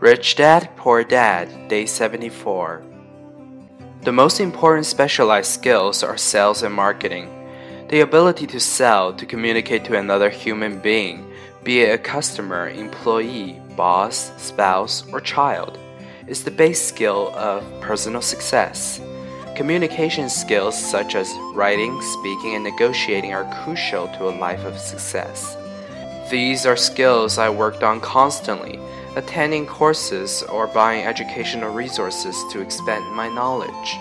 Rich Dad, Poor Dad, Day 74. The most important specialized skills are sales and marketing. The ability to sell, to communicate to another human being, be it a customer, employee, boss, spouse, or child, is the base skill of personal success. Communication skills such as writing, speaking, and negotiating are crucial to a life of success. These are skills I worked on constantly, attending courses or buying educational resources to expand my knowledge.